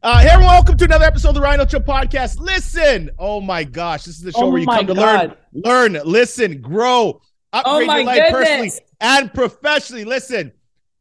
Uh, hey, everyone, welcome to another episode of the Ryan Holtz Podcast. Listen, oh my gosh, this is the show Oh where you come to learn, learn, listen, grow, upgrade Oh my your life personally and professionally. Listen,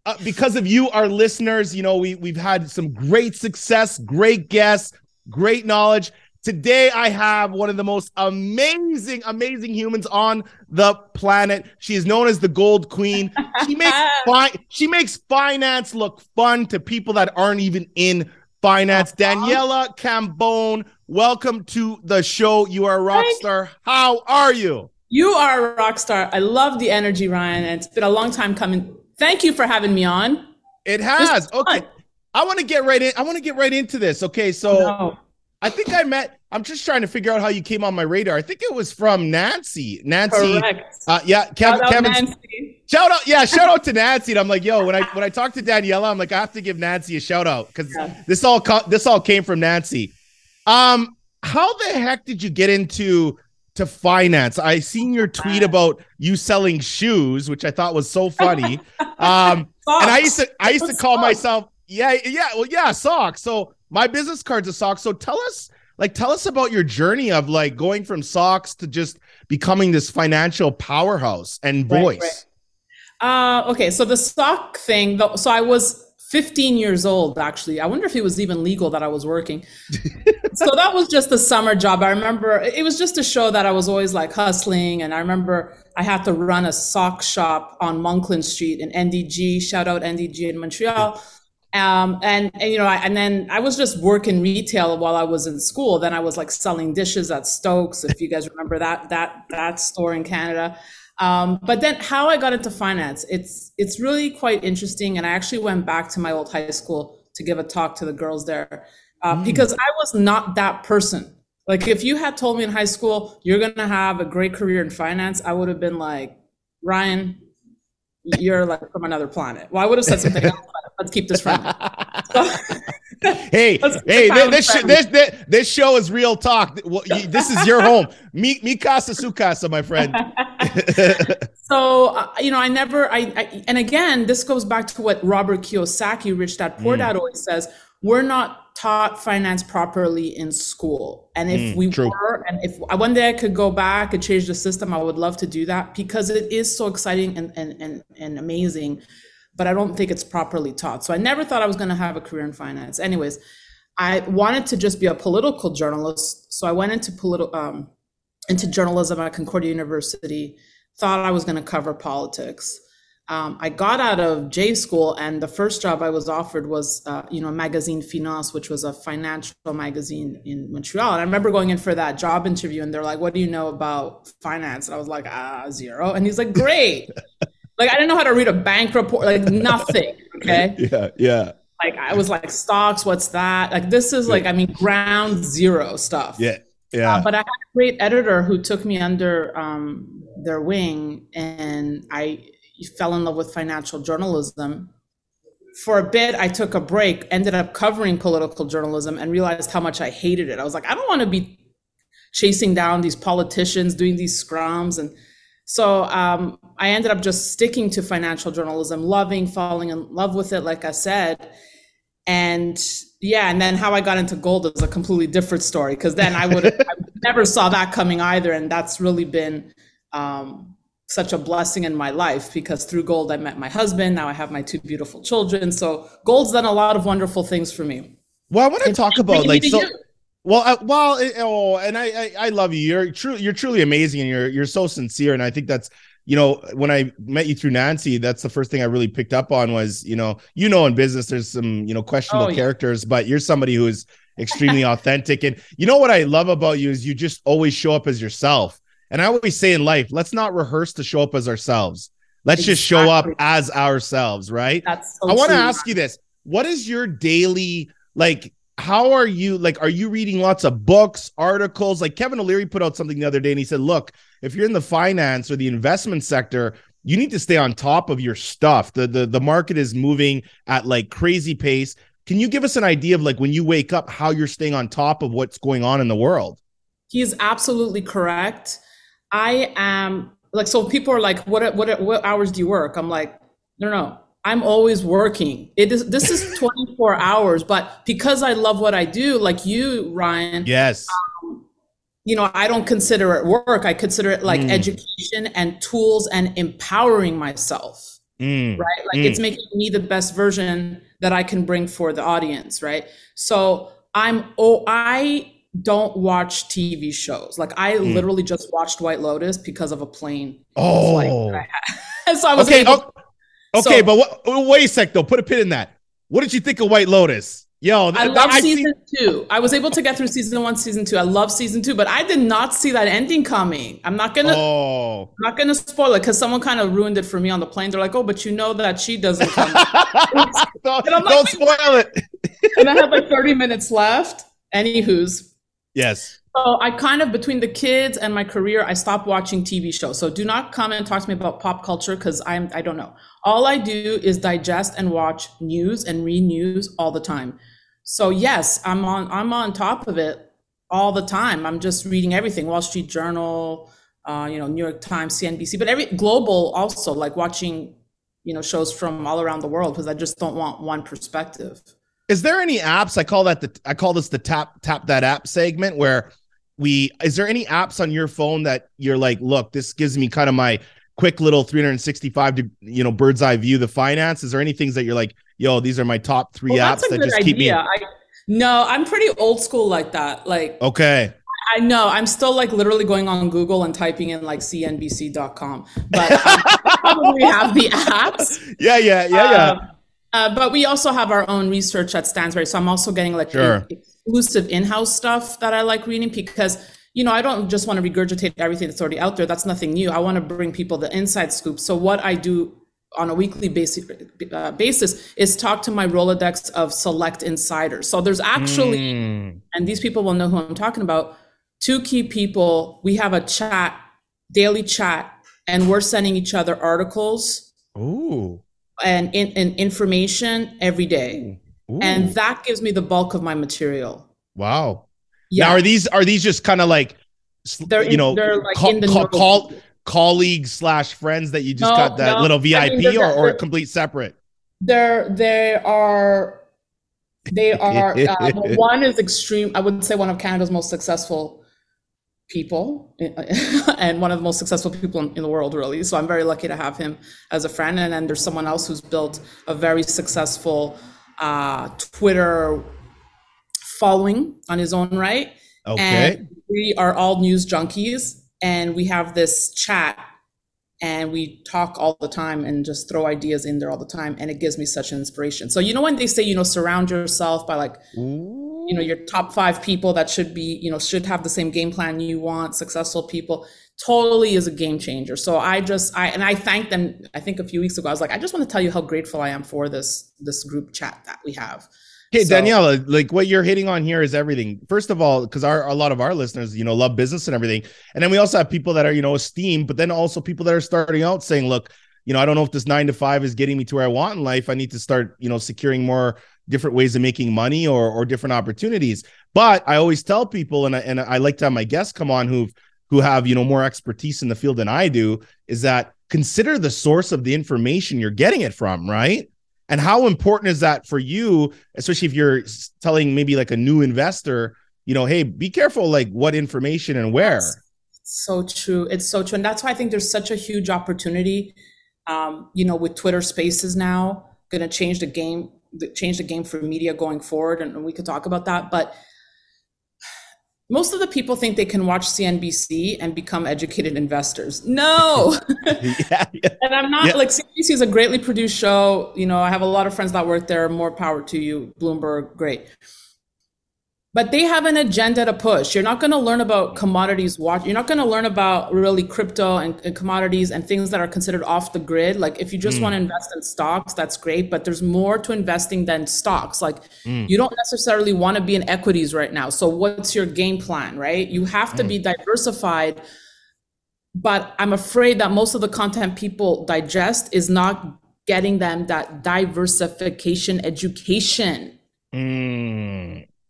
uh, because of you, our listeners, you know we we've had some great success, great guests, great knowledge. Today, I have one of the most amazing, amazing humans on the planet. She is known as the Gold Queen. She makes fi- she makes finance look fun to people that aren't even in finance. Uh-huh. Daniela Cambone, welcome to the show. You are a rock star. How are you? You are a rock star. I love the energy, Ryan. It's been a long time coming. Thank you for having me on. It has. Okay. fun. I want to get right in. I want to get right into this. Okay. So No. I think I met, I'm just trying to figure out how you came on my radar. I think it was from Nancy. Nancy. Correct. Uh, yeah, Kevin, Shout Kevin's Nancy. shout out. Yeah, shout out to Nancy. And I'm like, yo, when I when I talked to Daniela, I'm like, I have to give Nancy a shout out because Yeah. this all this all came from Nancy. Um, how the heck did you get into to finance? I seen your tweet about you selling shoes, which I thought was so funny. Um, and I used to I used to call myself yeah yeah well yeah socks. So my business card's a sock. So tell us like tell us about your journey of like going from socks to just becoming this financial powerhouse and voice. right. Uh, okay, so the sock thing, though, so I was 15 years old, actually. I wonder if it was even legal that I was working. so that was just a summer job. I remember it was just a show that I was always like hustling. And I remember I had to run a sock shop on Monkland Street in NDG. Shout out NDG in Montreal. Um, and, and you know, I, and then I was just working retail while I was in school. Then I was like selling dishes at Stokes, if you guys remember that that that store in Canada. Um, but then how I got into finance, it's it's really quite interesting. And I actually went back to my old high school to give a talk to the girls there uh, because I was not that person. Like if you had told me in high school you're gonna have a great career in finance, I would have been like, Ryan, you're like from another planet. Well, I would have said something else. Let's keep this friendly. So- hey, hey, this, sh- this, this this show is real talk. This is your home. Me, me casa su casa, my friend. So, uh, you know, I never, I, I, and again, this goes back to what Robert Kiyosaki, Rich Dad Poor Mm. Dad, always says: we're not taught finance properly in school, and if Mm, we true. were, and if one day I could go back and change the system, I would love to do that because it is so exciting and and and, and amazing. But I don't think it's properly taught. So I never thought I was going to have a career in finance. Anyways, I wanted to just be a political journalist, so I went into political um, into journalism at Concordia University. Thought I was going to cover politics. Um, I got out of J school, and the first job I was offered was, uh, you know, Magazine Finance, which was a financial magazine in Montreal. And I remember going in for that job interview, and they're like, "What do you know about finance?" And I was like, "Ah, zero." And he's like, "Great." like I didn't know how to read a bank report, like nothing. Okay yeah, yeah, like I was like stocks, what's that? Like this is like I mean ground zero stuff. yeah, yeah. Uh, but I had a great editor who took me under um, their wing, and I fell in love with financial journalism. For a bit, I took a break, ended up covering political journalism, and realized how much I hated it. I was like, I don't want to be chasing down these politicians, doing these scrums, and so um, I ended up just sticking to financial journalism, loving, falling in love with it, like I said. And yeah, and then how I got into gold is a completely different story because then I would never saw that coming either, and that's really been um, such a blessing in my life because through gold I met my husband. Now I have my two beautiful children. So gold's done a lot of wonderful things for me. Well, I want to talk about like so. you. Well, uh, well, it- oh, and I, I, I love you. You're true. You're truly amazing, and you're, you're so sincere. And I think that's, you know, when I met you through Nancy, that's the first thing I really picked up on was, you know, you know, in business, there's some, you know, questionable Oh, yeah. characters, but you're somebody who is extremely authentic. And you know what I love about you is you just always show up as yourself. And I always say in life, let's not rehearse to show up as ourselves. Let's just show up as ourselves, right? That's so I want to ask you this. What is your daily like how are you like are you reading lots of books, articles? Like Kevin O'Leary put out something the other day and he said, "Look, if you're in the finance or the investment sector, you need to stay on top of your stuff. The the the market is moving at like crazy pace. Can you give us an idea of like when you wake up how you're staying on top of what's going on in the world? He's absolutely correct. I am like so people are like what what what hours do you work? I'm like no no. I'm always working. It is this is 24 hours, but because I love what I do, like you, Ryan. Yes. Um, you know, I don't consider it work. I consider it like mm. education and tools and empowering myself. Mm. Right? Like mm. it's making me the best version that I can bring for the audience, right? So I'm oh I don't watch TV shows. Like I mm. literally just watched White Lotus because of a plane. Oh, so I was okay. Oh, okay, so, but what, wait a sec though. Put a pin in that. What did you think of White Lotus? Yo, I love season two. I was able to get through season one, season two. I love season two, but I did not see that ending coming. I'm not gonna, oh. I'm not gonna spoil it because someone kind of ruined it for me on the plane. They're like, "Oh, but you know that she doesn't come." don't, don't like, spoil it. and I have like 30 minutes left. Anywho's, Yes. So I kind of between the kids and my career, I stopped watching TV shows. So do not come and talk to me about pop culture because I'm I don't know. All I do is digest and watch news and read news all the time. So yes, I'm on I'm on top of it all the time. I'm just reading everything, Wall Street Journal, uh, you know, New York Times, CNBC, but every global also like watching, you know, shows from all around the world because I just don't want one perspective. Is there any apps? I call that the I call this the tap tap that app segment where we is there any apps on your phone that you're like, look, this gives me kind of my quick little 365 to you know bird's eye view the finance. Is there any things that you're like, yo, these are my top three well, apps that just idea. keep me? I, no, I'm pretty old school like that. Like okay. I know I'm still like literally going on Google and typing in like cnbc.com, but I probably have the apps. Yeah, yeah, yeah, yeah. Um, uh, but we also have our own research at Stansberry. So I'm also getting like sure. exclusive in-house stuff that I like reading because you know I don't just want to regurgitate everything that's already out there. That's nothing new. I want to bring people the inside scoop. So what I do on a weekly basis, uh, basis is talk to my Rolodex of select insiders. So there's actually, mm. and these people will know who I'm talking about, two key people. We have a chat, daily chat, and we're sending each other articles. Ooh and, in, and information every day. Ooh. and that gives me the bulk of my material. Wow. Yeah. Now, are these are these just kind of like they're you know they're like call, call, call, colleagues slash friends that you just no, got that no. little VIP I mean, or or complete separate? They're they are they are uh, one is extreme. I would say one of Canada's most successful people and one of the most successful people in, the world really so i'm very lucky to have him as a friend and then there's someone else who's built a very successful uh, twitter following on his own right. Okay. And we are all news junkies and we have this chat and we talk all the time and just throw ideas in there all the time and it gives me such inspiration. So you know when they say you know surround yourself by like Ooh. you know your top five people that should be you know should have the same game plan you want successful people totally is a game changer. So i just i and i thank them i think a few weeks ago. I was like i just want to tell you how grateful i am for this this group chat that we have Okay, so, Daniela, like what you're hitting on here is everything. First of all, because our a lot of our listeners, you know, love business and everything, and then we also have people that are, you know, esteemed, but then also people that are starting out saying, look, you know, I don't know if this nine to five is getting me to where I want in life. I need to start, you know, securing more different ways of making money or or different opportunities. But I always tell people, and I, and I like to have my guests come on who've who have you know more expertise in the field than I do, is that consider the source of the information you're getting it from, right? And how important is that for you, especially if you're telling maybe like a new investor, you know, hey, be careful like what information and where. so true. It's so true. And that's why I think there's such a huge opportunity. Um, you know, with Twitter spaces now, gonna change the game, change the game for media going forward. And we could talk about that. But most of the people think they can watch CNBC and become educated investors. No. yeah, yeah. And I'm not yeah. like CNBC is a greatly produced show. You know, I have a lot of friends that work there. More power to you, Bloomberg. Great but they have an agenda to push. You're not going to learn about commodities watch. You're not going to learn about really crypto and, and, commodities and things that are considered off the grid. Like if you just mm. want to invest in stocks, that's great, but there's more to investing than stocks. Like mm. you don't necessarily want to be in equities right now. So what's your game plan, right? You have to mm. be diversified. But I'm afraid that most of the content people digest is not getting them that diversification education.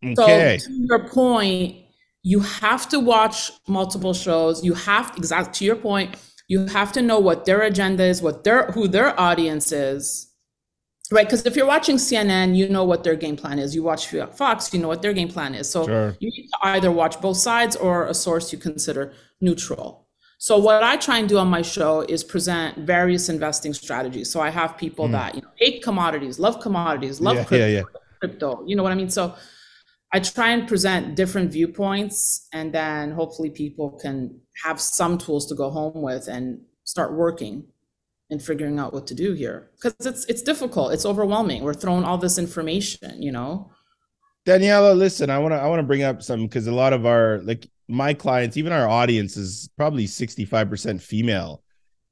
Mm. Okay. So to your point, you have to watch multiple shows. You have to exactly to your point, you have to know what their agenda is, what their who their audience is, right? Because if you're watching CNN, you know what their game plan is. You watch Fox, you know what their game plan is. So Sure. you need to either watch both sides or a source you consider neutral. So what I try and do on my show is present various investing strategies. So I have people that you know hate commodities, love commodities, love. Yeah, crypto, yeah, yeah. crypto. You know what I mean? So I try and present different viewpoints, and then hopefully people can have some tools to go home with and start working and figuring out what to do here. Because it's it's difficult it's overwhelming. We're throwing all this information you know? Daniela, listen, I want to I want to bring up some because a lot of our like my clients, even our audience is probably 65% female.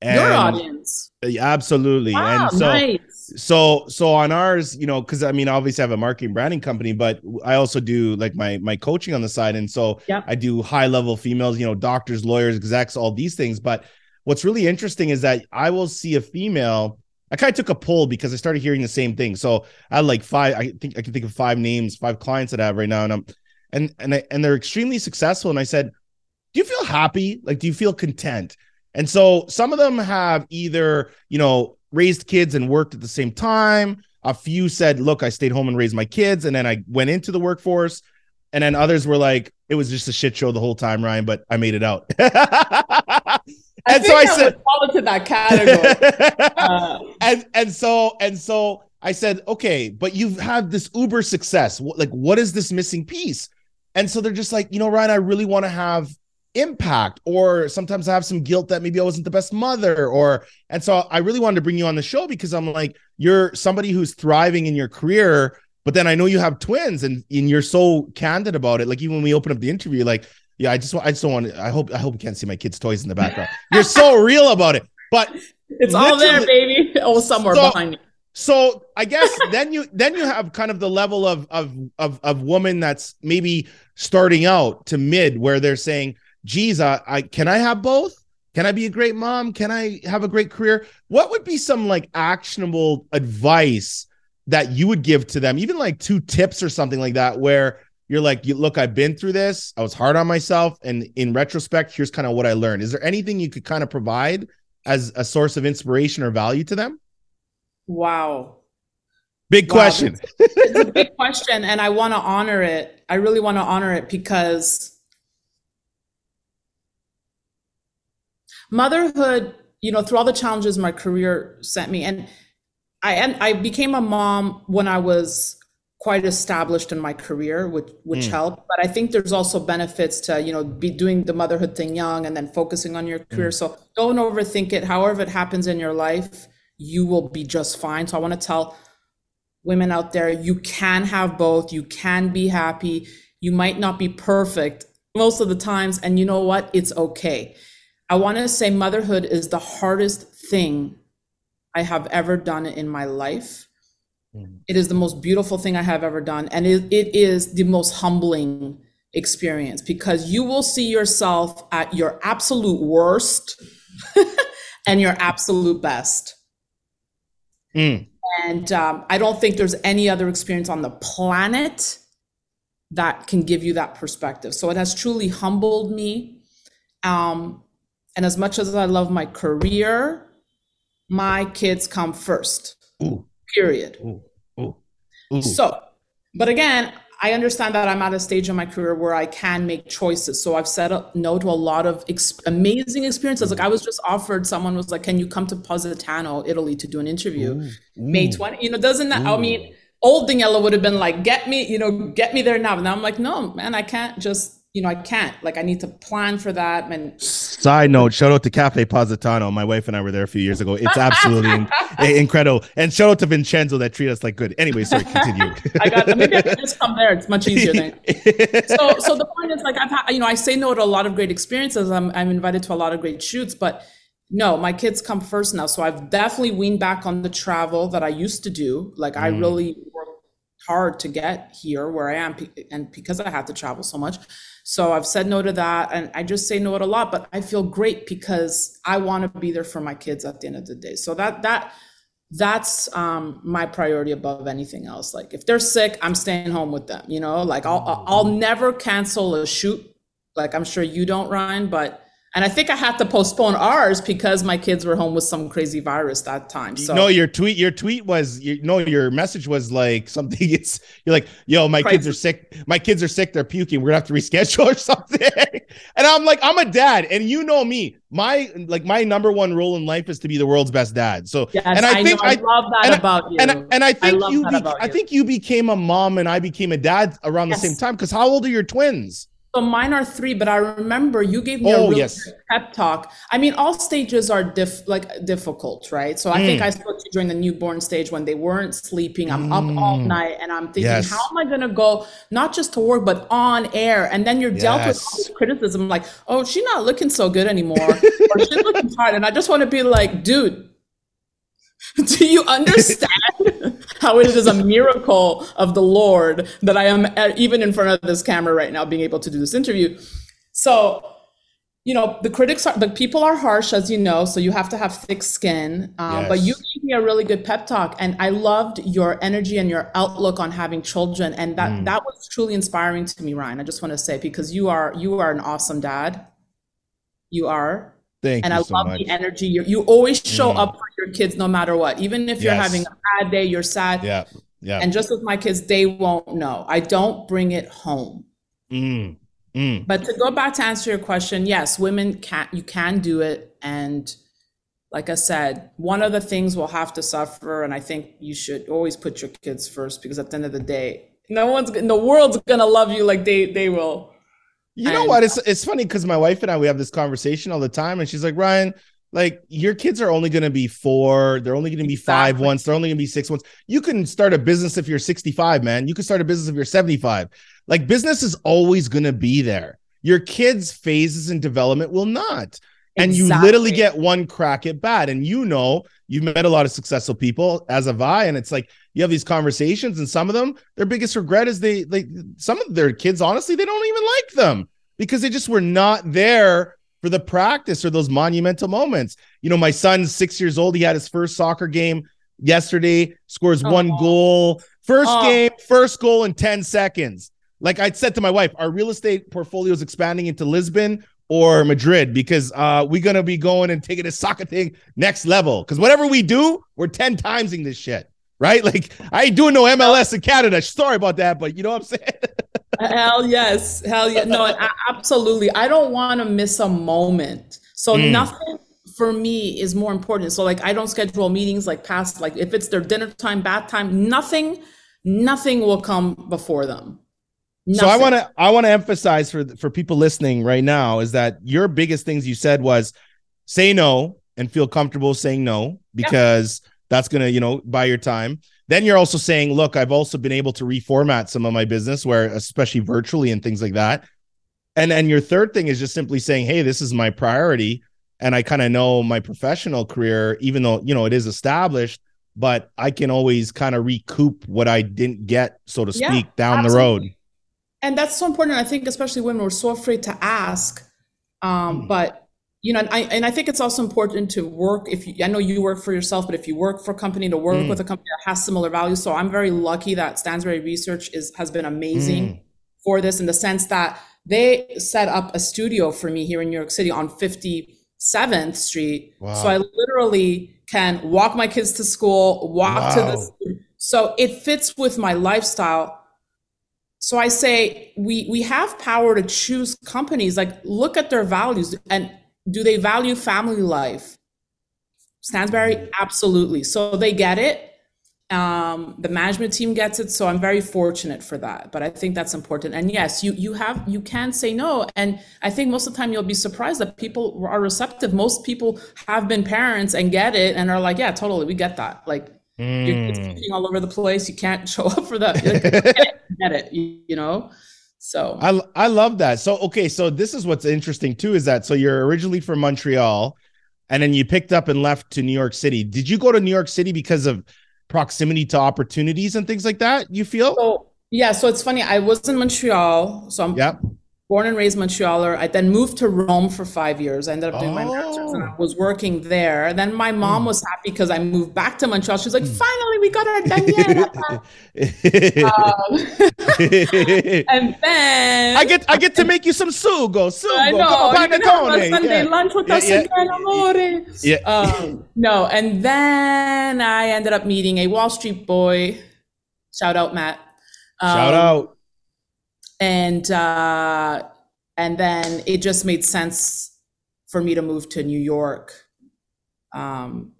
And your audience absolutely. wow and so nice so so on ours, you know, because I mean, obviously I have a marketing branding company, but I also do like my my coaching on the side. And so Yep. I do high level females, you know, doctors, lawyers, execs, all these things. But what's really interesting is that I will see a female. I kind of took a poll because I started hearing the same thing. So I had like five, I think I can think of five names, five clients that I have right now. And I'm and and I, and they're extremely successful. And I said, Do you feel happy? Like, do you feel content? And so some of them have either, you know, raised kids and worked at the same time. A few said, look, I stayed home and raised my kids. And then I went into the workforce. And then others were like, it was just a shit show the whole time, Ryan, but I made it out. and so I said, fall into that category uh, and and so and so I said, okay, but you've had this uber success. Like, what is this missing piece? And so they're just like, you know, Ryan, I really want to have impact, or sometimes I have some guilt that maybe I wasn't the best mother, or and so I really wanted to bring you on the show because I'm like, you're somebody who's thriving in your career, but then I know you have twins, and and you're so candid about it. Like even when we open up the interview, like, yeah, I just want, I just don't want. I hope, I hope you can't see my kids' toys in the background. You're so real about it, but it's all there baby oh somewhere So- behind you so I guess then you then you have kind of the level of of of of woman that's maybe starting out to mid where they're saying, "Geez, I, I can I have both? Can I be a great mom? Can I have a great career? What would be some like actionable advice that you would give to them, even like two tips or something like that, where you're like, look, I've been through this. I was hard on myself, and in retrospect, here's kind of what I learned. Is there anything you could kind of provide as a source of inspiration or value to them? wow Big Wow, question. it's a big question and i want to honor it i really want to honor it because motherhood you know through all the challenges my career sent me and i and i became a mom when i was quite established in my career which which Mm. helped but i think there's also benefits to you know be doing the motherhood thing young and then focusing on your career so don't overthink it however it happens in your life you will be just fine so i want to tell women out there, you can have both. You can be happy. You might not be perfect most of the times. And you know what? It's okay. I want to say motherhood is the hardest thing I have ever done in my life. Mhm. It is the most beautiful thing I have ever done. And it, it is the most humbling experience because you will see yourself at your absolute worst and your absolute best. Mm. And um, I don't think there's any other experience on the planet that can give you that perspective. So it has truly humbled me. Um, and as much as I love my career, my kids come first, Ooh, period. ooh, ooh, ooh. So, but again, I understand that I'm at a stage in my career where I can make choices. So I've said a- no to a lot of ex- amazing experiences. Like I was just offered, someone was like, "Can you come to Positano, Italy, to do an interview?" Ooh, May 20. You know, doesn't that? I mean, old Daniela would have been like, "Get me, you know, get me there now." And I'm like, "No, man, I can't just, you know, I can't. Like, I need to plan for that." And Side note, shout out to Cafe Positano. My wife and I were there a few years ago. It's absolutely in- incredible. And shout out to Vincenzo that treat us like good. Anyway, sorry, continue. I got maybe I can just come there. It's much easier than. so so the point is like I've had you know I say no to a lot of great experiences. I'm I'm invited to a lot of great shoots, but no, my kids come first now. So I've definitely weaned back on the travel that I used to do. Like I Mm. really worked hard to get here where I am, and because I have to travel so much. So I've said no to that, and I just say no to a lot. But I feel great because I want to be there for my kids at the end of the day. So that that that's um my priority above anything else like if they're sick i'm staying home with them you know like i'll I'll- never cancel a shoot like i'm sure you don't ryan but And I think I had to postpone ours because my kids were home with some crazy virus that time. So no, your tweet, your tweet was, you no, your message was like something. It's you're like, yo, my kids are sick. My kids are sick. They're puking. We're gonna have to reschedule or something. and I'm like, I'm a dad, and you know me. My like my number one role in life is to be the world's best dad. So, yes, and I, I think I, I, love that about you. And, and I think you, be, I think you became a mom, and I became a dad around yes. the same time. Because how old are your twins? So mine are three, but I remember you gave me oh, a really yes. pep talk. I mean, all stages are diff like difficult, right? So I mm. think I spoke to you during the newborn stage when they weren't sleeping. I'm mm. up all mm. night and I'm thinking, yes. how am I gonna go not just to work but on air? And then you're yes. dealt with all this criticism, like, oh, she's not looking so good anymore, or she's looking tired. And I just want to be like, dude, do you understand how it is a miracle of the Lord that I am uh, even in front of this camera right now being able to do this interview? So, you know, the critics are, the people are harsh, as you know, so you have to have thick skin. Um, yes. But you gave me a really good pep talk, and I loved your energy and your outlook on having children, and that mm. that was truly inspiring to me, Ryan. I just want to say because you are you are an awesome dad. You are, Thank and I so love much. the energy. You you always show mm. up for your kids no matter what. Even if you're having a bad day, you're sad. Yeah. Yeah. And just with my kids, they won't know. I don't bring it home. Mm. Mm. But to go back to answer your question, yes, women can you can do it. And like I said, one of the things we'll have to suffer, and I think you should always put your kids first because at the end of the day, no one's in the world's gonna love you like they they will. You know and, what? It's it's funny because my wife and I we have this conversation all the time, and she's like, Ryan, like your kids are only going to be four, they're only going to be exactly. five once, they're only going to be six once. You can start a business if you're 65, man. You can start a business if you're 75. Like business is always going to be there. Your kids' phases in development will not. And exactly. you literally get one crack at bat. And you know, you've met a lot of successful people, as have I. And it's like you have these conversations, and some of them, their biggest regret is they like some of their kids, honestly, they don't even like them because they just were not there for the practice or those monumental moments. You know, my son's six years old. He had his first soccer game yesterday, scores oh. one goal. First oh. game, first goal in 10 seconds. Like I said to my wife, our real estate portfolio is expanding into Lisbon or Madrid because uh, we're gonna be going and taking this soccer thing next level. Because whatever we do, we're 10 timesing this shit. Right? Like I ain't doing no MLS in Canada. Sorry about that, but you know what I'm saying? Hell yes. Hell yeah. No, absolutely. I don't want to miss a moment. So mm. nothing for me is more important. So like I don't schedule meetings like past like if it's their dinner time, bath time, nothing, nothing will come before them. Nothing. So I want to I want to emphasize for for people listening right now is that your biggest things you said was say no and feel comfortable saying no because yeah. that's going to, you know, buy your time. Then you're also saying, look, I've also been able to reformat some of my business where especially virtually and things like that. And then your third thing is just simply saying, hey, this is my priority and I kind of know my professional career even though, you know, it is established, but I can always kind of recoup what I didn't get so to speak yeah, down absolutely. the road. And that's so important I think especially when we're so afraid to ask um, mm. but you know, and I, and I think it's also important to work. If you, I know you work for yourself, but if you work for a company, to work mm. with a company that has similar values. So I'm very lucky that Stansberry Research is has been amazing mm. for this in the sense that they set up a studio for me here in New York City on 57th Street. Wow. So I literally can walk my kids to school, walk wow. to the. So it fits with my lifestyle. So I say we we have power to choose companies. Like look at their values and do they value family life? Stansberry, mm-hmm. absolutely. So they get it. Um, the management team gets it. So I'm very fortunate for that. But I think that's important. And yes, you you have you can say no. And I think most of the time you'll be surprised that people are receptive. Most people have been parents and get it and are like, yeah, totally, we get that. Like mm. your kids all over the place. You can't show up for that. Get, it, you, you know. So I I love that. So okay, so this is what's interesting too is that so you're originally from Montreal and then you picked up and left to New York City. Did you go to New York City because of proximity to opportunities and things like that? You feel? So yeah, so it's funny. I was in Montreal, so I'm yep. Born and raised Montrealer. I then moved to Rome for five years. I ended up doing oh. my master's and I oh. was working there. Then my mom mm. was happy because I moved back to Montreal. She was like, mm. finally, we got our Daniela. um, and then I get I get to make you some sugo. Sugo. I know. Come on, Sunday yeah. lunch with yeah, us yeah. again, amore. Yeah. Um, no, and then I ended up meeting a Wall Street boy. Shout out, Matt. Um, Shout out and uh, and then it just made sense for me to move to New York. Um,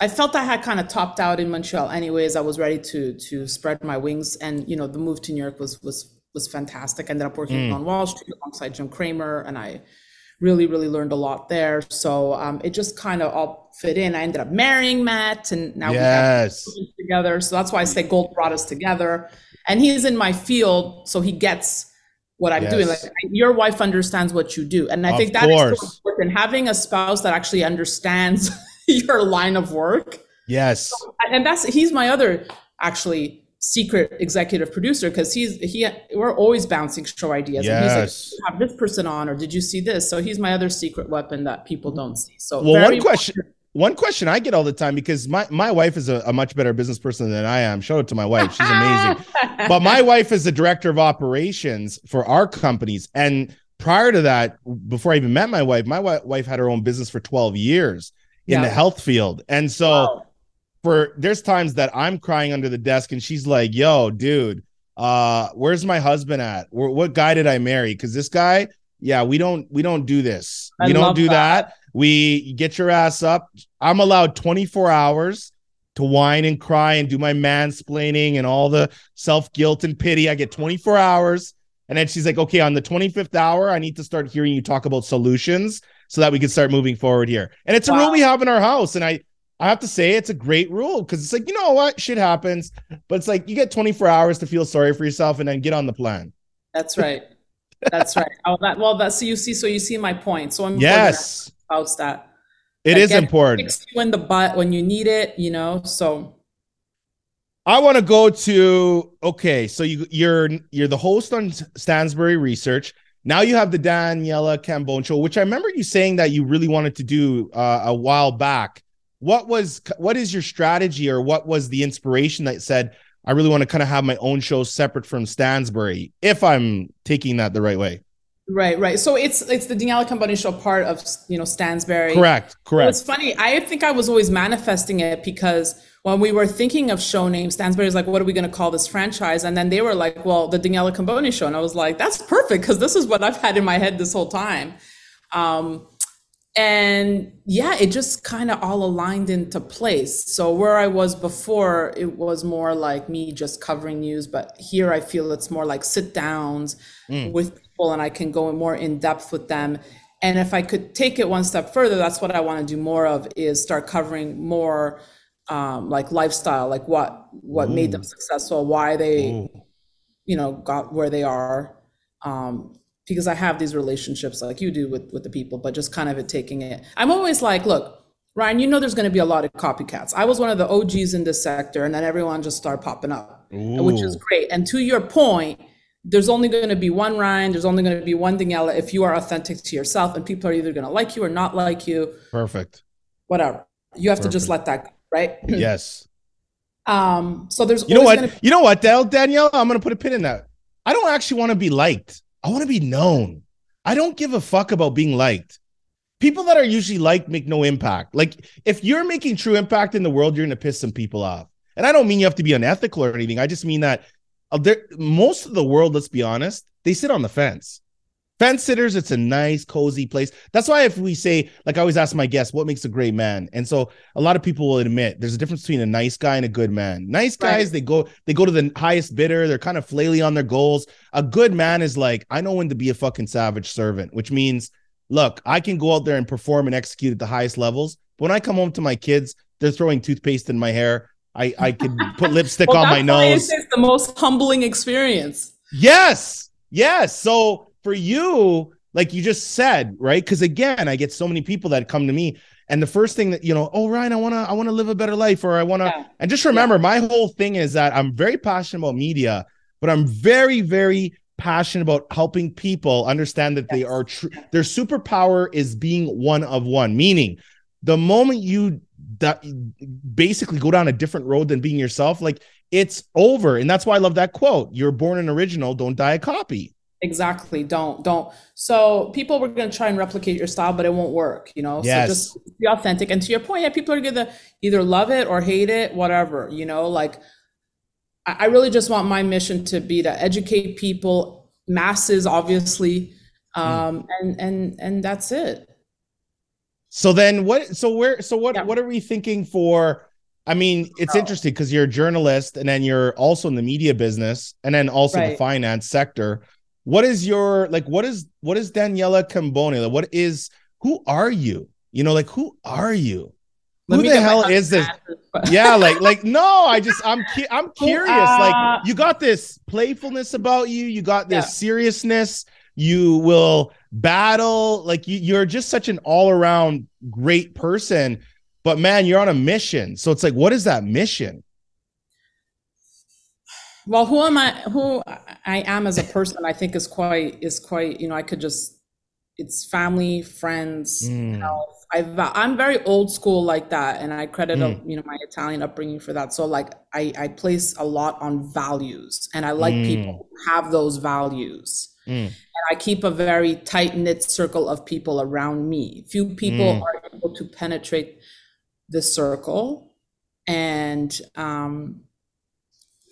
I felt I had kind of topped out in Montreal, anyways. I was ready to to spread my wings, and you know, the move to New York was was was fantastic. I ended up working mm. on Wall Street alongside Jim Cramer, and I really really learned a lot there. So um, it just kind of all fit in. I ended up marrying Matt, and now yes. we have together. So that's why I say gold brought us together and he's in my field, so he gets what I'm yes. doing. Like your wife understands what you do, and I of think that course. is so important. Having a spouse that actually understands your line of work. Yes, so, and that's he's my other actually secret executive producer because he's he we're always bouncing show ideas yes. and he's like have this person on or did you see this so he's my other secret weapon that people don't see so well one question important one question I get all the time because my, my wife is a, a, much better business person than I am. Show it to my wife. She's amazing. but my wife is the director of operations for our companies. And prior to that, before I even met my wife, my wife had her own business for 12 years in yeah. the health field. And so wow. for there's times that I'm crying under the desk and she's like, yo, dude, uh, where's my husband at? What guy did I marry? Because this guy, yeah, we don't we don't do this. I we don't do that. that we get your ass up. I'm allowed 24 hours to whine and cry and do my mansplaining and all the self guilt and pity. I get 24 hours. And then she's like, okay, on the 25th hour, I need to start hearing you talk about solutions so that we can start moving forward here. And it's a wow. rule we have in our house. And I, I have to say it's a great rule because it's like, you know what? Shit happens. But it's like you get 24 hours to feel sorry for yourself and then get on the plan. That's right. That's right. Oh, that, well, that's so you see. So you see my point. So I'm yes spouse that it that is important. when the butt when you need it you know so. I want to go to okay so you you're you're the host on Stansberry research. Now you have the daniela cambone show which i remember you saying that you really wanted to do uh, a while back. What was what is your strategy or what was the inspiration that said i really want to kind of have my own show separate from Stansberry if i'm taking that the right way Right, right. So it's it's the Daniela Cambone show part of you know Stansberry. Correct, correct. It's funny. I think I was always manifesting it because when we were thinking of show names, Stansberry is like, "What are we going to call this franchise?" And then they were like, "Well, the Daniela Cambone show," and I was like, "That's perfect because this is what I've had in my head this whole time." Um, and yeah, it just kind of all aligned into place. So where I was before, it was more like me just covering news, but here I feel it's more like sit downs mm. with people and I can go more in depth with them. And if I could take it one step further, that's what I want to do more of is start covering more um, like lifestyle, like what what Ooh. made them successful, why they, Ooh. you know, got where they are. Um, because I have these relationships like you do with with the people, but just kind of it taking it. I'm always like, look, Ryan, you know there's going to be a lot of copycats. I was one of the OGs in this sector, and then everyone just started popping up, Ooh. which is great. And to your point, there's only going to be one Ryan. There's only going to be one Daniela if you are authentic to yourself, and people are either going to like you or not like you. Perfect. Whatever. You have Perfect. to just let that go, right? yes. Um. So there's you know what be- you know what Del Danielle. I'm going to put a pin in that. I don't actually want to be liked. I want to be known. I don't give a fuck about being liked. People that are usually liked make no impact. Like if you're making true impact in the world, you're going to piss some people off. And I don't mean you have to be unethical or anything. I just mean that most of the world, let's be honest, they sit on the fence. Fence sitters, it's a nice, cozy place. That's why if we say, like I always ask my guests, what makes a great man? And so a lot of people will admit there's a difference between a nice guy and a good man. Nice guys, right. they go, they go to the highest bidder, they're kind of flaily on their goals. A good man is like, I know when to be a fucking savage servant, which means, look, I can go out there and perform and execute at the highest levels. But when I come home to my kids, they're throwing toothpaste in my hair. I, I could put lipstick well, on my nose. It's the most humbling experience. Yes. Yes. So for you, like you just said, right? Because again, I get so many people that come to me, and the first thing that you know, oh Ryan, I wanna, I wanna live a better life, or I wanna, yeah. and just remember, yeah. my whole thing is that I'm very passionate about media, but I'm very, very passionate about helping people understand that yes. they are true. Their superpower is being one of one, meaning the moment you that basically go down a different road than being yourself, like it's over. And that's why I love that quote. You're born an original, don't die a copy. Exactly. Don't, don't. So people were going to try and replicate your style, but it won't work, you know? Yes. So just be authentic. And to your point, yeah, people are going to either love it or hate it, whatever, you know, like I really just want my mission to be to educate people, masses, obviously. Hmm. Um, mm. and, and, and that's it. So then what, so where, so what, yeah. what are we thinking for, I mean, it's oh. interesting because you're a journalist and then you're also in the media business and then also right. the finance sector what is your like what is what is daniela cambone like what is who are you you know like who are you Let who the hell is this yeah like like no i just i'm cu- i'm curious uh, like you got this playfulness about you you got this yeah. seriousness you will battle like you, you're just such an all-around great person but man you're on a mission so it's like what is that mission well who am i who i am as a person i think is quite is quite you know i could just it's family friends mm. health i i'm very old school like that and i credit mm. a, you know my italian upbringing for that so like i i place a lot on values and i like mm. people who have those values mm. and i keep a very tight knit circle of people around me few people mm. are able to penetrate the circle and um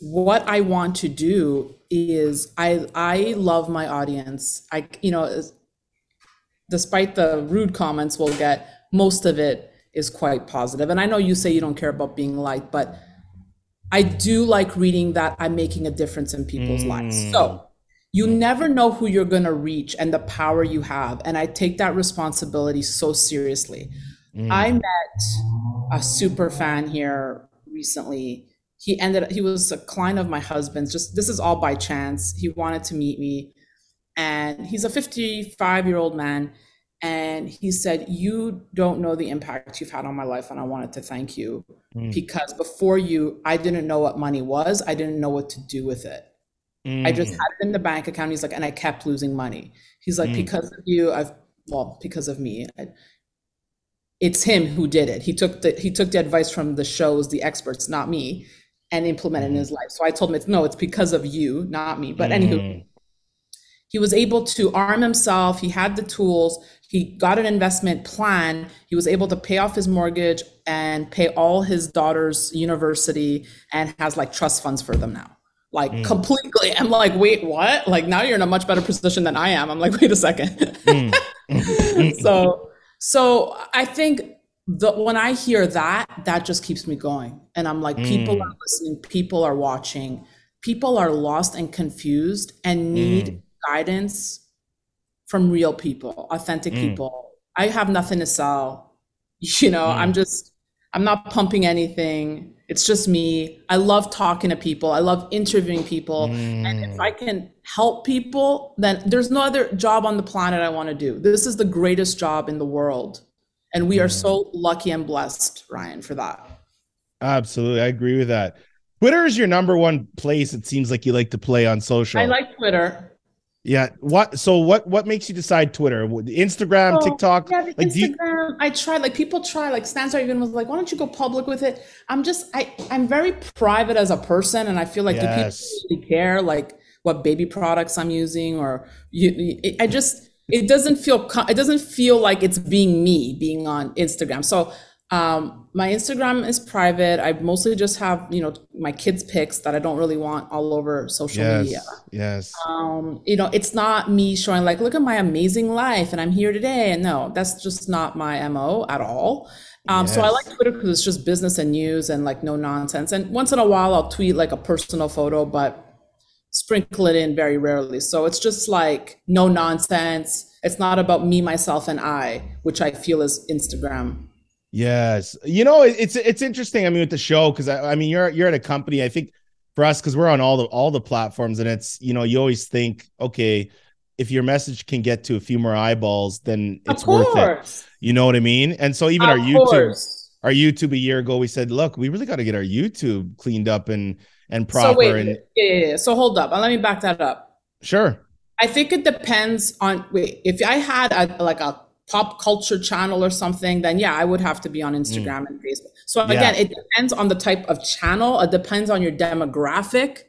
what I want to do is I I love my audience. I you know despite the rude comments we'll get, most of it is quite positive. And I know you say you don't care about being liked, but I do like reading that I'm making a difference in people's mm. lives. So you never know who you're going to reach and the power you have. And I take that responsibility so seriously. Mm. I met a super fan here recently he ended he was a client of my husband's just this is all by chance he wanted to meet me and he's a 55 year old man and he said you don't know the impact you've had on my life and i wanted to thank you mm. because before you i didn't know what money was i didn't know what to do with it mm. i just mm. had it in the bank account he's like and i kept losing money he's like mm. because of you i've well because of me I, it's him who did it he took the he took the advice from the shows the experts not me and implemented in mm-hmm. his life. So I told him, it's no, it's because of you, not me. But mm. anywho, he was able to arm himself. He had the tools. He got an investment plan. He was able to pay off his mortgage and pay all his daughter's university and has like trust funds for them now. Like mm. completely. I'm like, wait, what? Like now you're in a much better position than I am. I'm like, wait a second. mm. so, so I think the when I hear that, that just keeps me going. And I'm like, mm. people are listening, people are watching, people are lost and confused and need mm. guidance from real people, authentic mm. people. I have nothing to sell. You know, I'm mm. just I'm not pumping anything. It's just me. I love talking to people. I love interviewing people. And if I mm. can help people, then there's no other job on the planet I want to do. This is the greatest job in the world and we are mm. so lucky and blessed, Ryan, for that. Absolutely. I agree with that. Twitter is your number one place it seems like you like to play on social. I like Twitter. Yeah. What so what what makes you decide Twitter? Instagram, oh, TikTok? Yeah, like, Instagram. You- I tried like people try like Stansberry even was like, why don't you go public with it? I'm just I I'm very private as a person and I feel like yes. do people really care like what baby products I'm using or you I just it doesn't feel it doesn't feel like it's being me being on Instagram. So um, my Instagram is private. I mostly just have you know my kids' pics that I don't really want all over social yes, media. Yes. Um, you know, it's not me showing like, look at my amazing life and I'm here today. And no, that's just not my mo at all. Um, yes. So I like Twitter because it's just business and news and like no nonsense. And once in a while, I'll tweet like a personal photo, but sprinkle it in very rarely. So it's just like no nonsense. It's not about me, myself, and I, which I feel is Instagram. Yes, you know it's it's interesting. I mean, with the show, because I, I mean you're you're at a company. I think for us, because we're on all the all the platforms, and it's you know you always think, okay, if your message can get to a few more eyeballs, then it's worth it. You know what I mean? And so even of our YouTube, course. our YouTube a year ago, we said, look, we really got to get our YouTube cleaned up and and proper. So wait, and yeah, yeah, yeah, So hold up. Uh, let me back that up. Sure. I think it depends on wait, if I had a like a pop culture channel or something, then yeah, I would have to be on Instagram mm. and Facebook. So again, yeah. it depends on the type of channel. It depends on your demographic.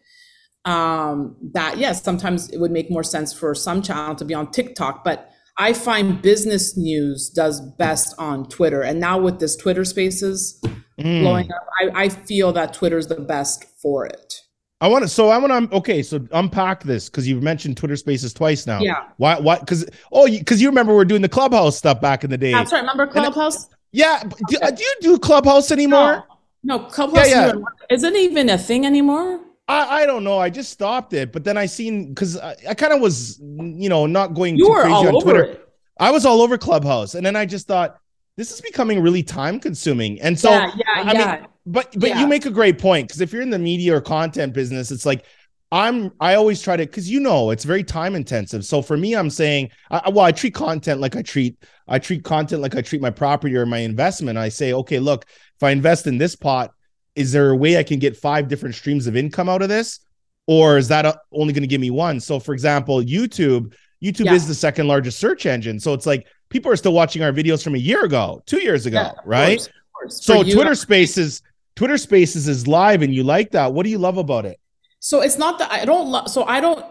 Um, that yes, sometimes it would make more sense for some channel to be on TikTok, but I find business news does best on Twitter. And now with this Twitter Spaces mm. blowing up, I, I feel that Twitter's the best for it. I want to. So I want to. Okay, so unpack this because you've mentioned Twitter Spaces twice now. Yeah. Why? Why? Because oh, because you, you, remember we are doing the Clubhouse stuff back in the day. That's right. Remember Clubhouse? yeah. Do, okay. do, you do Clubhouse anymore? No, no Clubhouse yeah, yeah. isn't even a thing anymore. I, I don't know. I just stopped it, but then I seen because I, I kind of was, you know, not going you too were crazy all on over Twitter. It. I was all over Clubhouse, and then I just thought this is becoming really time consuming. And so, yeah, yeah, I yeah. mean, but but you make a great point because if you're in the media or content business, it's like I'm I always try to because you know it's very time intensive. So for me, I'm saying, I, well, I treat content like I treat I treat content like I treat my property or my investment. I say, okay, look, if I invest in this pot, is there a way I can get five different streams of income out of this, or is that uh, only going to give me one? So for example, YouTube, YouTube yeah. is the second largest search engine. So it's like people are still watching our videos from a year ago, two years ago, yeah, right? Course, course. So Twitter Spaces, Twitter Spaces is live, and you like that. What do you love about it? So it's not that I don't love. So I don't.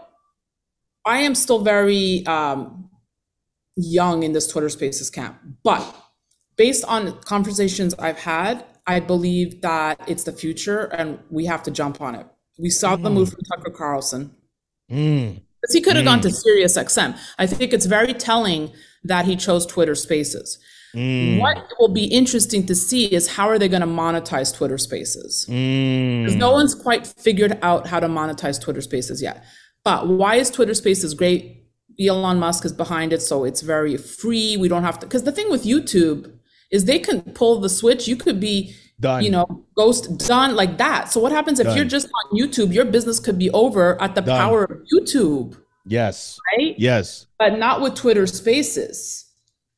I am still very um, young in this Twitter Spaces camp, but based on conversations I've had, I believe that it's the future, and we have to jump on it. We saw mm. the move from Tucker Carlson. Mm. He could have mm. gone to Sirius XM. I think it's very telling that he chose Twitter Spaces. Mm. What will be interesting to see is how are they going to monetize Twitter Spaces? Because mm. no one's quite figured out how to monetize Twitter Spaces yet. But why is Twitter Spaces great? Elon Musk is behind it, so it's very free. We don't have to. Because the thing with YouTube is they can pull the switch. You could be done. You know, ghost done like that. So what happens if done. you're just on YouTube? Your business could be over at the done. power of YouTube. Yes. Right. Yes. But not with Twitter Spaces.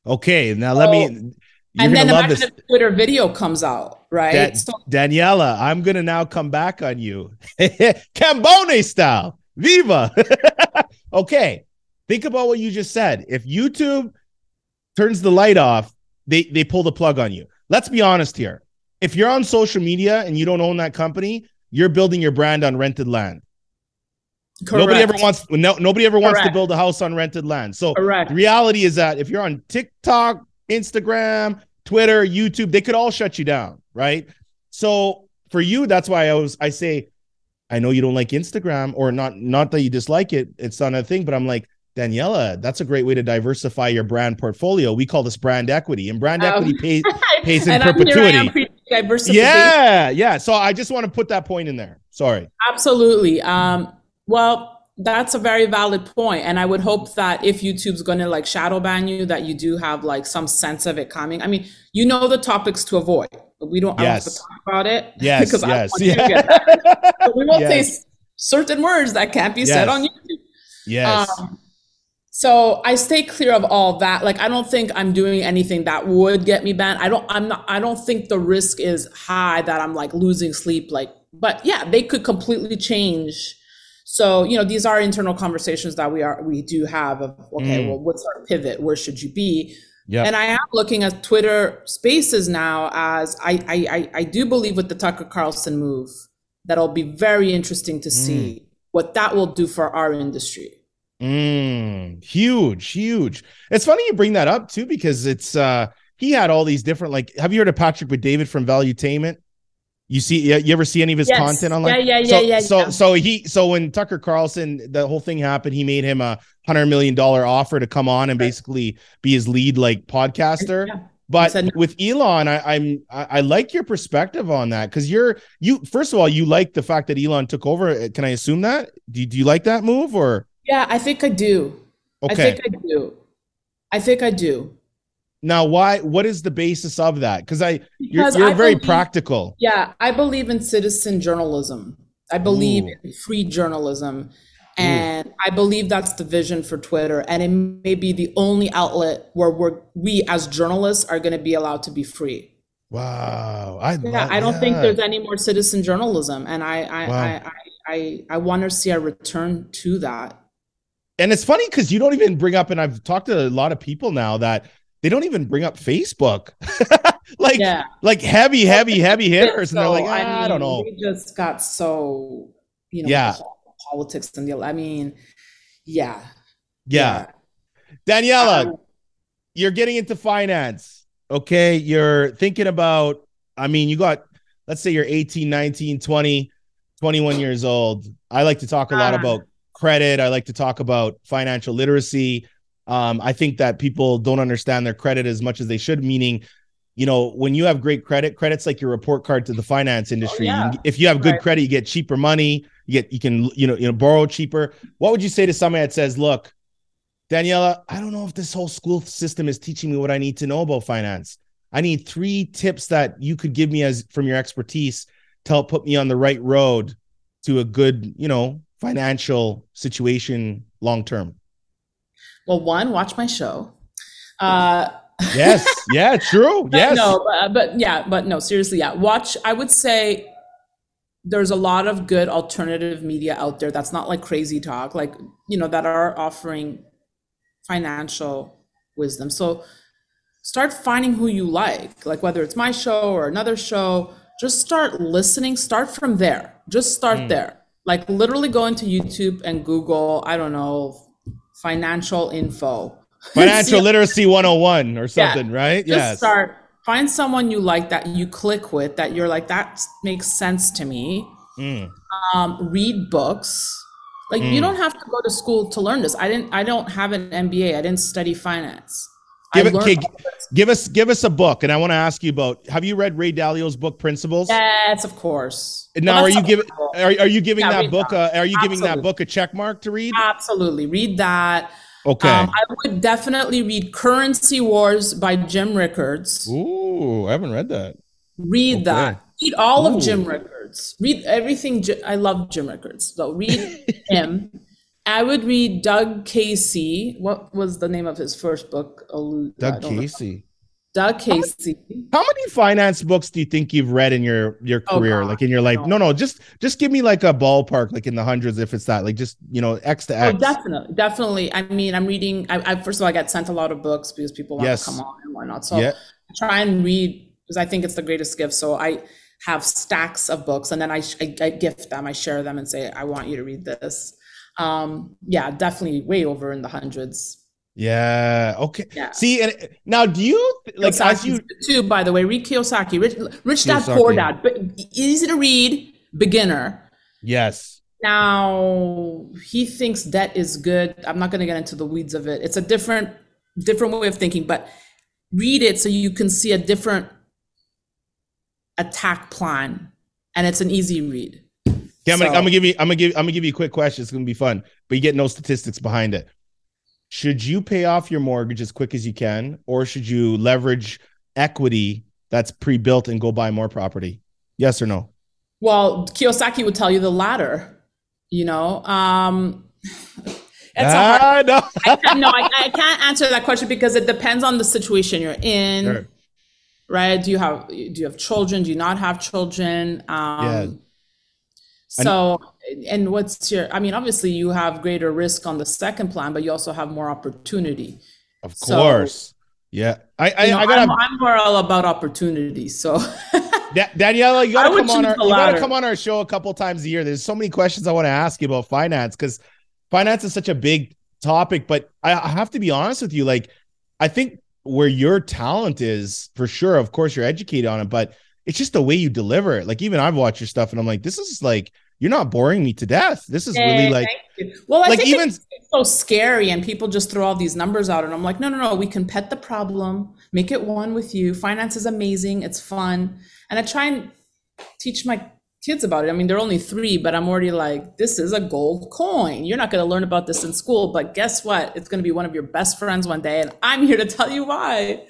Okay, now so, let me. and then imagine this. if Twitter video comes out, right? Da- so, Daniela, I'm gonna now come back on you, Cambone style, Viva. okay, think about what you just said. If YouTube turns the light off, they they pull the plug on you. Let's be honest here. If you're on social media and you don't own that company, you're building your brand on rented land. Correct. Nobody ever wants no, nobody ever wants Correct. to build a house on rented land. So Correct. the reality is that if you're on TikTok, Instagram, Twitter, YouTube, they could all shut you down, right? So for you, that's why I was I say, I know you don't like Instagram or not not that you dislike it, it's not a thing, but I'm like, Daniela, that's a great way to diversify your brand portfolio. We call this brand equity, and brand um, equity pays pays in perpetuity. Yeah, yeah. So I just want to put that point in there. Sorry. Absolutely. Um, well, that's a very valid point, and I would hope that if YouTube's going to like shadow ban you, that you do have like some sense of it coming. I mean, you know the topics to avoid, but we don't, yes. have to talk about it. Yes, because yes, yeah. we won't yes. say certain words that can't be yes. said on YouTube. Yes. Um, so I stay clear of all that. Like I don't think I'm doing anything that would get me banned. I don't. I'm not. I don't think the risk is high that I'm like losing sleep. Like, but yeah, they could completely change so, you know, these are internal conversations that we are we do have of okay, mm. well, what's our pivot? Where should you be? Yeah. And I am looking at Twitter spaces now as I, I I do believe with the Tucker Carlson move, that'll be very interesting to see mm. what that will do for our industry. Mm, huge, huge. It's funny you bring that up too, because it's uh he had all these different like have you heard of Patrick Bet-David from Valuetainment? You see, you ever see any of his yes. content online? Yeah, yeah, so, yeah, yeah. So, yeah. so he, so when Tucker Carlson, the whole thing happened, he made him a hundred million dollar offer to come on and right. basically be his lead like podcaster. Yeah. But said, with Elon, I, I'm I, I, like your perspective on that because you're you. First of all, you like the fact that Elon took over. Uh, can I assume that? Do, do you like that move or? Yeah, I think I do. Okay. I think I do. I think I do. Now, why? What is the basis of that? Because I, you're, you're I very believe, practical. Yeah, I believe in citizen journalism. I believe Ooh. in free journalism, and Ooh. I believe that's the vision for Twitter. And it may be the only outlet where we're we as journalists are going to be allowed to be free. Wow, I yeah, I don't think there's any more citizen journalism, and I I wow. I, I, I, I want to see a return to that. and it's funny because you don't even bring up, and I've talked to a lot of people now that they don't even bring up Facebook. like, yeah. like heavy, heavy, heavy hitters. So, and they're like, ah, I, mean, I, don't know. We just got so, you know, yeah. politics and the, I mean, yeah. Yeah. yeah. Daniela, um, you're getting into finance. Okay. You're thinking about, I mean, you got, let's say you're 18, 19, 20, 21 years old. I like to talk a lot uh, about credit. I like to talk about financial literacy. Um, I think that people don't understand their credit as much as they should, meaning, you know, when you have great credit, credit's like your report card to the finance industry. Oh, yeah. If you have good right. credit, you get cheaper money, you get you can, you know, you know, borrow cheaper. What would you say to somebody that says, look, Daniela, I don't know if this whole school system is teaching me what I need to know about finance. I need three tips that you could give me as from your expertise to help put me on the right road to a good, you know, financial situation long term. Well, one, watch my show. Uh, yes, yeah, true. yes, no, but, but yeah, but no, seriously, yeah. Watch. I would say there's a lot of good alternative media out there that's not like crazy talk, like you know, that are offering financial wisdom. So start finding who you like, like whether it's my show or another show. Just start listening. Start from there. Just start mm. there. Like literally go into YouTube and Google. I don't know financial info. Financial literacy 101 or something, yeah. right? Just yes. start find someone you like that you click with that you're like that makes sense to me. Mm. Um, read books. Like mm. you don't have to go to school to learn this. I didn't I don't have an MBA. I didn't study finance. Give, it, okay, give us give us a book, and I want to ask you about. Have you read Ray Dalio's book Principles? Yes, of course. Now, are you giving are, are you giving yeah, that book? That. are you Absolutely. giving that book a check mark to read? Absolutely, read that. Okay. Um, I would definitely read Currency Wars by Jim Rickards. Ooh, I haven't read that. Read okay. that. Read all Ooh. of Jim Rickards. Read everything. I love Jim Rickards. So read him. I would read Doug Casey. What was the name of his first book? Doug Casey. Know. Doug Casey. How many finance books do you think you've read in your your oh, career, oh, like in your life? No. no, no, just just give me like a ballpark, like in the hundreds, if it's that, like just you know, X to oh, X. Oh, definitely, definitely. I mean, I'm reading. I, I first of all, I get sent a lot of books because people want yes. to come on and whatnot. So yeah. I try and read because I think it's the greatest gift. So I have stacks of books, and then I, I, I gift them, I share them, and say, I want you to read this. Um, yeah, definitely way over in the hundreds. Yeah. Okay. Yeah. See, and now do you like as you too? By the way, read Kiyosaki, Rich, Rich Dad Poor Dad, but easy to read, beginner. Yes. Now he thinks debt is good. I'm not going to get into the weeds of it. It's a different, different way of thinking, but read it so you can see a different attack plan, and it's an easy read. Yeah, I'm, so, gonna, I'm gonna give you. I'm gonna give. I'm gonna give you a quick question. It's gonna be fun, but you get no statistics behind it. Should you pay off your mortgage as quick as you can, or should you leverage equity that's pre-built and go buy more property? Yes or no? Well, Kiyosaki would tell you the latter. You know, um, it's ah, hard, no. I, no, I, I, can't answer that question because it depends on the situation you're in. Sure. Right? Do you have do you have children? Do you not have children? Um, yeah so, and what's your, I mean, obviously you have greater risk on the second plan, but you also have more opportunity. Of course. So, yeah. I, I, know, I gotta, I'm, I'm, more all about opportunity. So, da- Daniela, you gotta come on our, you gotta come on our show a couple times a year. There's so many questions I want to ask you about finance because finance is such a big topic, but I, I have to be honest with you. Like, I think where your talent is for sure, of course, you're educated on it, but it's just the way you deliver it. Like, even I've watched your stuff and I'm like, this is like, you're not boring me to death. This is really like, well, I like think even it's so scary, and people just throw all these numbers out, and I'm like, no, no, no. We can pet the problem, make it one with you. Finance is amazing. It's fun, and I try and teach my kids about it. I mean, they're only three, but I'm already like, this is a gold coin. You're not going to learn about this in school, but guess what? It's going to be one of your best friends one day, and I'm here to tell you why.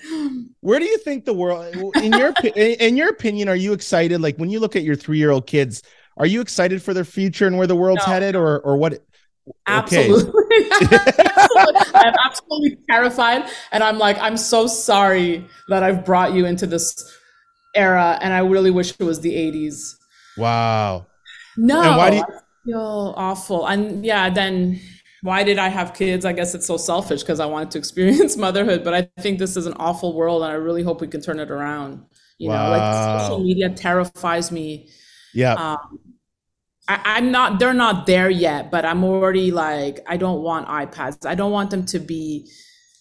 Where do you think the world, in your in your opinion, are you excited? Like when you look at your three year old kids are you excited for their future and where the world's no. headed, or or what? Absolutely. I'm absolutely terrified. And I'm like, I'm so sorry that I've brought you into this era. And I really wish it was the 80s. Wow. No. And why do you- I feel awful. And yeah, then why did I have kids? I guess it's so selfish because I wanted to experience motherhood, but I think this is an awful world and I really hope we can turn it around. You wow. know, like social media terrifies me. Yeah. Um, I, am not, they're not there yet, but I'm already like, I don't want iPads. I don't want them to be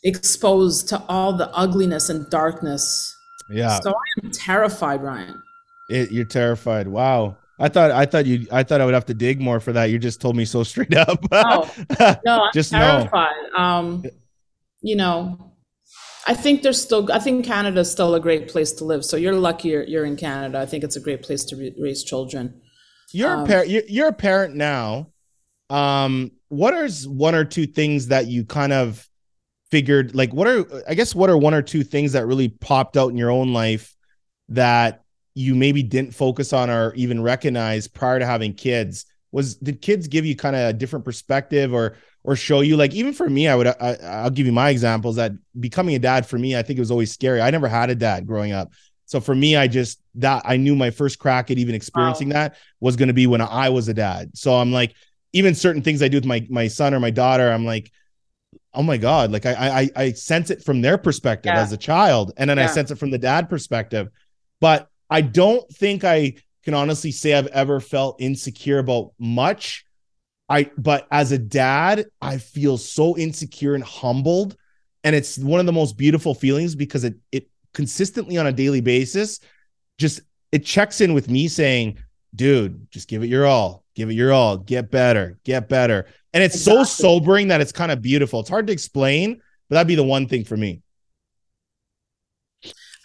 exposed to all the ugliness and darkness. Yeah. So I am terrified, Ryan. It, you're terrified. Wow. I thought I thought you I thought I would have to dig more for that. You just told me so straight up. oh, no, I'm just terrified. Know. Um, you know, I think there's still I think Canada's still a great place to live. So you're lucky you're, you're in Canada. I think it's a great place to re- raise children. You're um, a parent. You're, you're a parent now. Um, what are one or two things that you kind of figured? Like, what are I guess what are one or two things that really popped out in your own life that you maybe didn't focus on or even recognize prior to having kids was did kids give you kind of a different perspective or or show you like even for me i would I, i'll give you my examples that becoming a dad for me i think it was always scary i never had a dad growing up so for me i just that i knew my first crack at even experiencing wow. that was going to be when i was a dad so i'm like even certain things i do with my my son or my daughter i'm like oh my god like i i i sense it from their perspective yeah. as a child and then yeah. i sense it from the dad perspective but I don't think I can honestly say I've ever felt insecure about much. I but as a dad, I feel so insecure and humbled. And it's one of the most beautiful feelings because it it consistently on a daily basis just it checks in with me saying, dude, just give it your all, give it your all, get better, get better. And it's exactly. so sobering that it's kind of beautiful. It's hard to explain, but that'd be the one thing for me.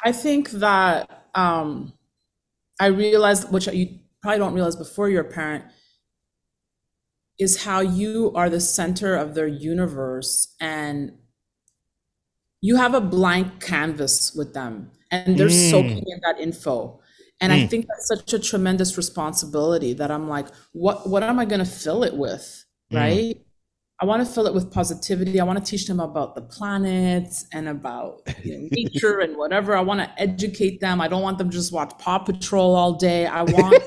I think that um I realized, which you probably don't realize before you're a parent, is how you are the center of their universe and you have a blank canvas with them and they're mm. soaking in that info. And mm. I think that's such a tremendous responsibility that I'm like, what what am I gonna fill it with? Mm. Right? Mm. I want to fill it with positivity. I want to teach them about the planets and about you know, nature and whatever. I want to educate them. I don't want them to just watch Paw Patrol all day. I want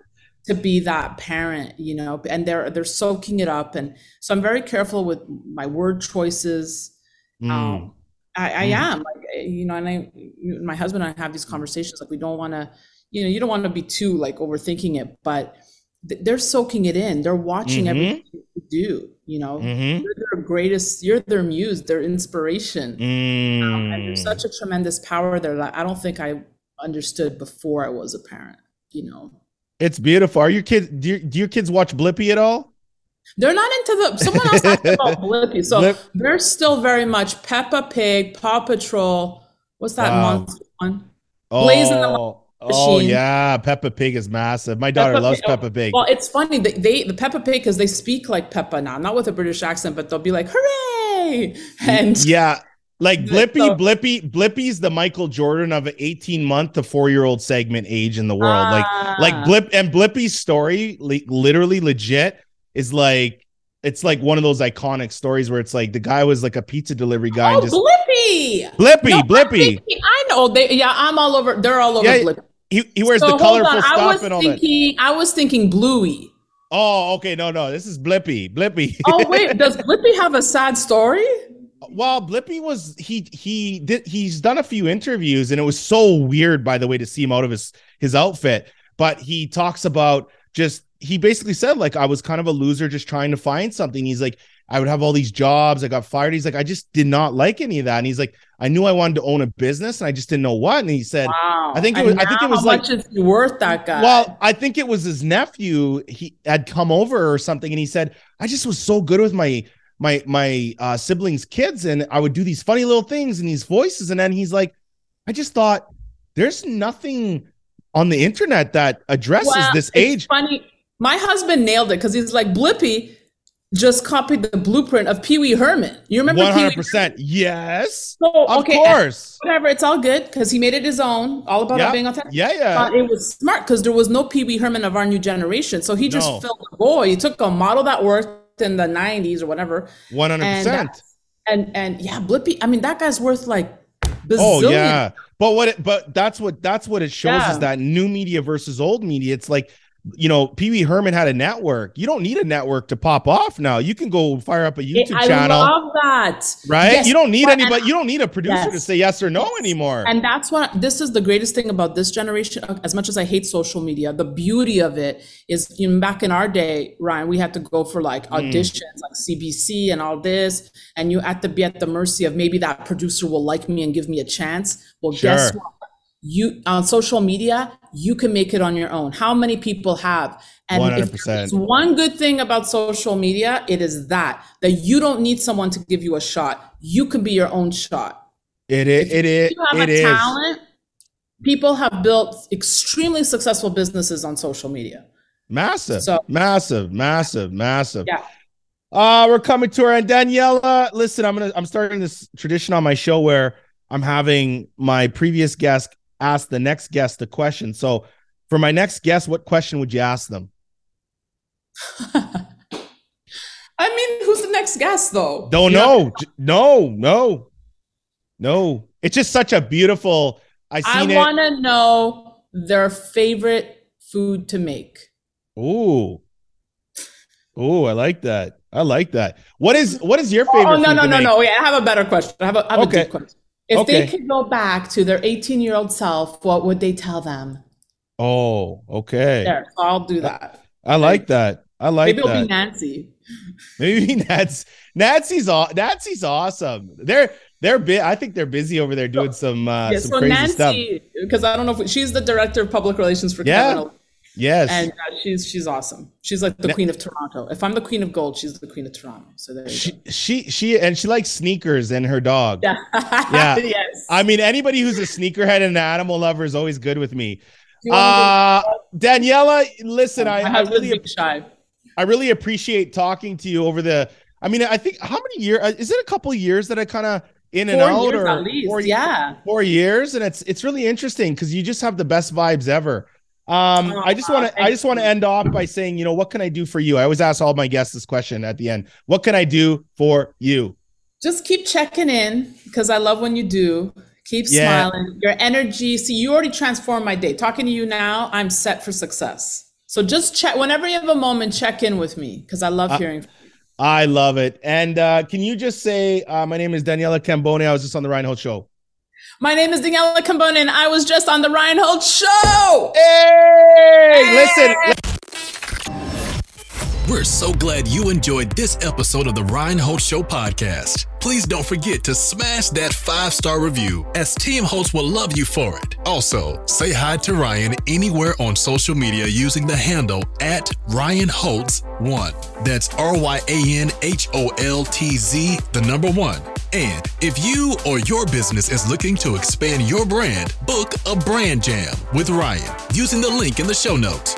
to be that parent, you know, and they're they're soaking it up. And so I'm very careful with my word choices. Mm. Um, I, I mm. am like you know, and I, my husband and I have these conversations. Like we don't want to, you know, you don't want to be too like overthinking it, but they're soaking it in. They're watching mm-hmm. everything you do. You know, mm-hmm. you're their greatest. You're their muse, their inspiration, mm. um, and there's such a tremendous power there that I don't think I understood before I was a parent. You know, it's beautiful. Are your kids? Do, your, do your kids watch Blippi at all? They're not into the. Someone else talked about Blippi, so Blip. they're still very much Peppa Pig, Paw Patrol. What's that wow. monster one? Oh. Blazing the Oh yeah, Peppa Pig is massive. My daughter Peppa loves Pig. Peppa Pig. Well, it's funny they, they the Peppa Pig because they speak like Peppa now, not with a British accent, but they'll be like "Hooray!" and yeah, like Blippi, so, Blippi, Blippi's the Michael Jordan of an 18 month to four year old segment age in the world. like, like ah. Blip and Blippi's story, li- literally legit, is like it's like one of those iconic stories where it's like the guy was like a pizza delivery guy. Oh, and just, Blippi, Blippi, no, Blippi. I know they. Yeah, I'm all over. They're all over yeah, Blippi he, he wears so the colorful on. stuff and all thinking, that. I was thinking Bluey. Oh, okay. No, no. This is Blippi. Blippi. oh, wait. Does Blippi have a sad story? Well, Blippi was he he did he's done a few interviews and it was so weird by the way to see him out of his his outfit. But he talks about just he basically said like I was kind of a loser just trying to find something. He's like I would have all these jobs. I got fired. He's like, I just did not like any of that. And he's like, I knew I wanted to own a business and I just didn't know what. And he said, wow. I think it was, I think it was how like, much is worth that guy? Well, I think it was his nephew. He had come over or something. And he said, I just was so good with my, my, my uh, siblings' kids. And I would do these funny little things and these voices. And then he's like, I just thought there's nothing on the internet that addresses well, this age. Funny. My husband nailed it because he's like, Blippi just copied the blueprint of Pee Wee Herman. You remember? One hundred percent. Yes. So, of okay, course. Whatever. It's all good because he made it his own. All about yep. being authentic. Yeah, yeah. But it was smart because there was no Pee Wee Herman of our new generation. So he just no. filled the void. He took a model that worked in the '90s or whatever. One hundred percent. And and yeah, Blippi. I mean, that guy's worth like. Oh, bazillion. Oh yeah, but what? It, but that's what that's what it shows yeah. is that new media versus old media. It's like you know, Pee Wee Herman had a network. You don't need a network to pop off now. You can go fire up a YouTube I channel. I love that. Right? Yes, you don't need anybody. You don't need a producer Yes. to say yes or no anymore. And that's what this is the greatest thing about this generation. As much as I hate social media, the beauty of it is, you know, back in our day, Ryan, we had to go for like Mm. auditions, like CBC and all this, and you had to be at the mercy of maybe that producer will like me and give me a chance. Well, guess what? You on social media, you can make it on your own. How many people have? And 100%. there's one good thing about social media, it is that that you don't need someone to give you a shot. You can be your own shot it is. It is. you have It a is. talent, people have built extremely successful businesses on social media. Massive. So- massive. Massive. Massive. Yeah. Uh, we're coming to our end. Daniela, listen, I'm gonna I'm starting this tradition on my show where I'm having my previous guest ask the next guest the question. So for my next guest, what question would you ask them? I mean, who's the next guest though? Don't know. No, no, no. It's just such a beautiful. I I want to know their favorite food to make. Ooh, ooh, I like that. I like that. What is what is your oh, favorite? Oh no no no make? no! Wait, I have a better question. I have a, I have Okay. a deep question. If Okay. they could go back to their 18 year old self, what would they tell them? Oh, okay. There, so I'll do that. I like that. I like Maybe it'll that. be Nancy. Maybe Nats Nancy's Nancy's awesome. They're they're bit. I think they're busy over there doing some uh, yeah, some so crazy stuff. Nancy, because I don't know if she's the director of public relations for Yeah. Kevin Yes. and uh, she's she's awesome. She's like the Na- queen of Toronto. If I'm the queen of gold, she's the queen of Toronto. So there she she she and she likes sneakers and her dog. Yeah. Yeah. yes. I mean, anybody who's a sneakerhead and an animal lover is always good with me. Do you wanna Uh Daniela, listen, go- I, my I really shy. I really appreciate talking to you over the. I mean, I think how many years is it? A couple of years that I kind of in and out, years or at least. four, yeah. four years, and it's it's really interesting because you just have the best vibes ever. Um, Oh, I just want to I just want to end off by saying, you know, what can I do for you? I always ask all my guests this question at the end. What can I do for you? Just keep checking in because I love when you do. Keep Yeah. smiling. Your energy. See, you already transformed my day. Talking to you now, I'm set for success. So just check whenever you have a moment, check in with me because I love hearing. I love it. And uh, can you just say, uh, my name is Daniela Cambone. I was just on the Ryan Holtz show. My name is Daniela Cambone, and I was just on the Ryan Holtz Show. Hey, listen, We're so glad you enjoyed this episode of the Ryan Holtz Show podcast. Please don't forget to smash that five star review, as Team Holtz will love you for it. Also, say hi to Ryan anywhere on social media using the handle at Ryan Holtz1. That's R Y A N H O L T Z, the number one. And if you or your business is looking to expand your brand, book a brand jam with Ryan using the link in the show notes.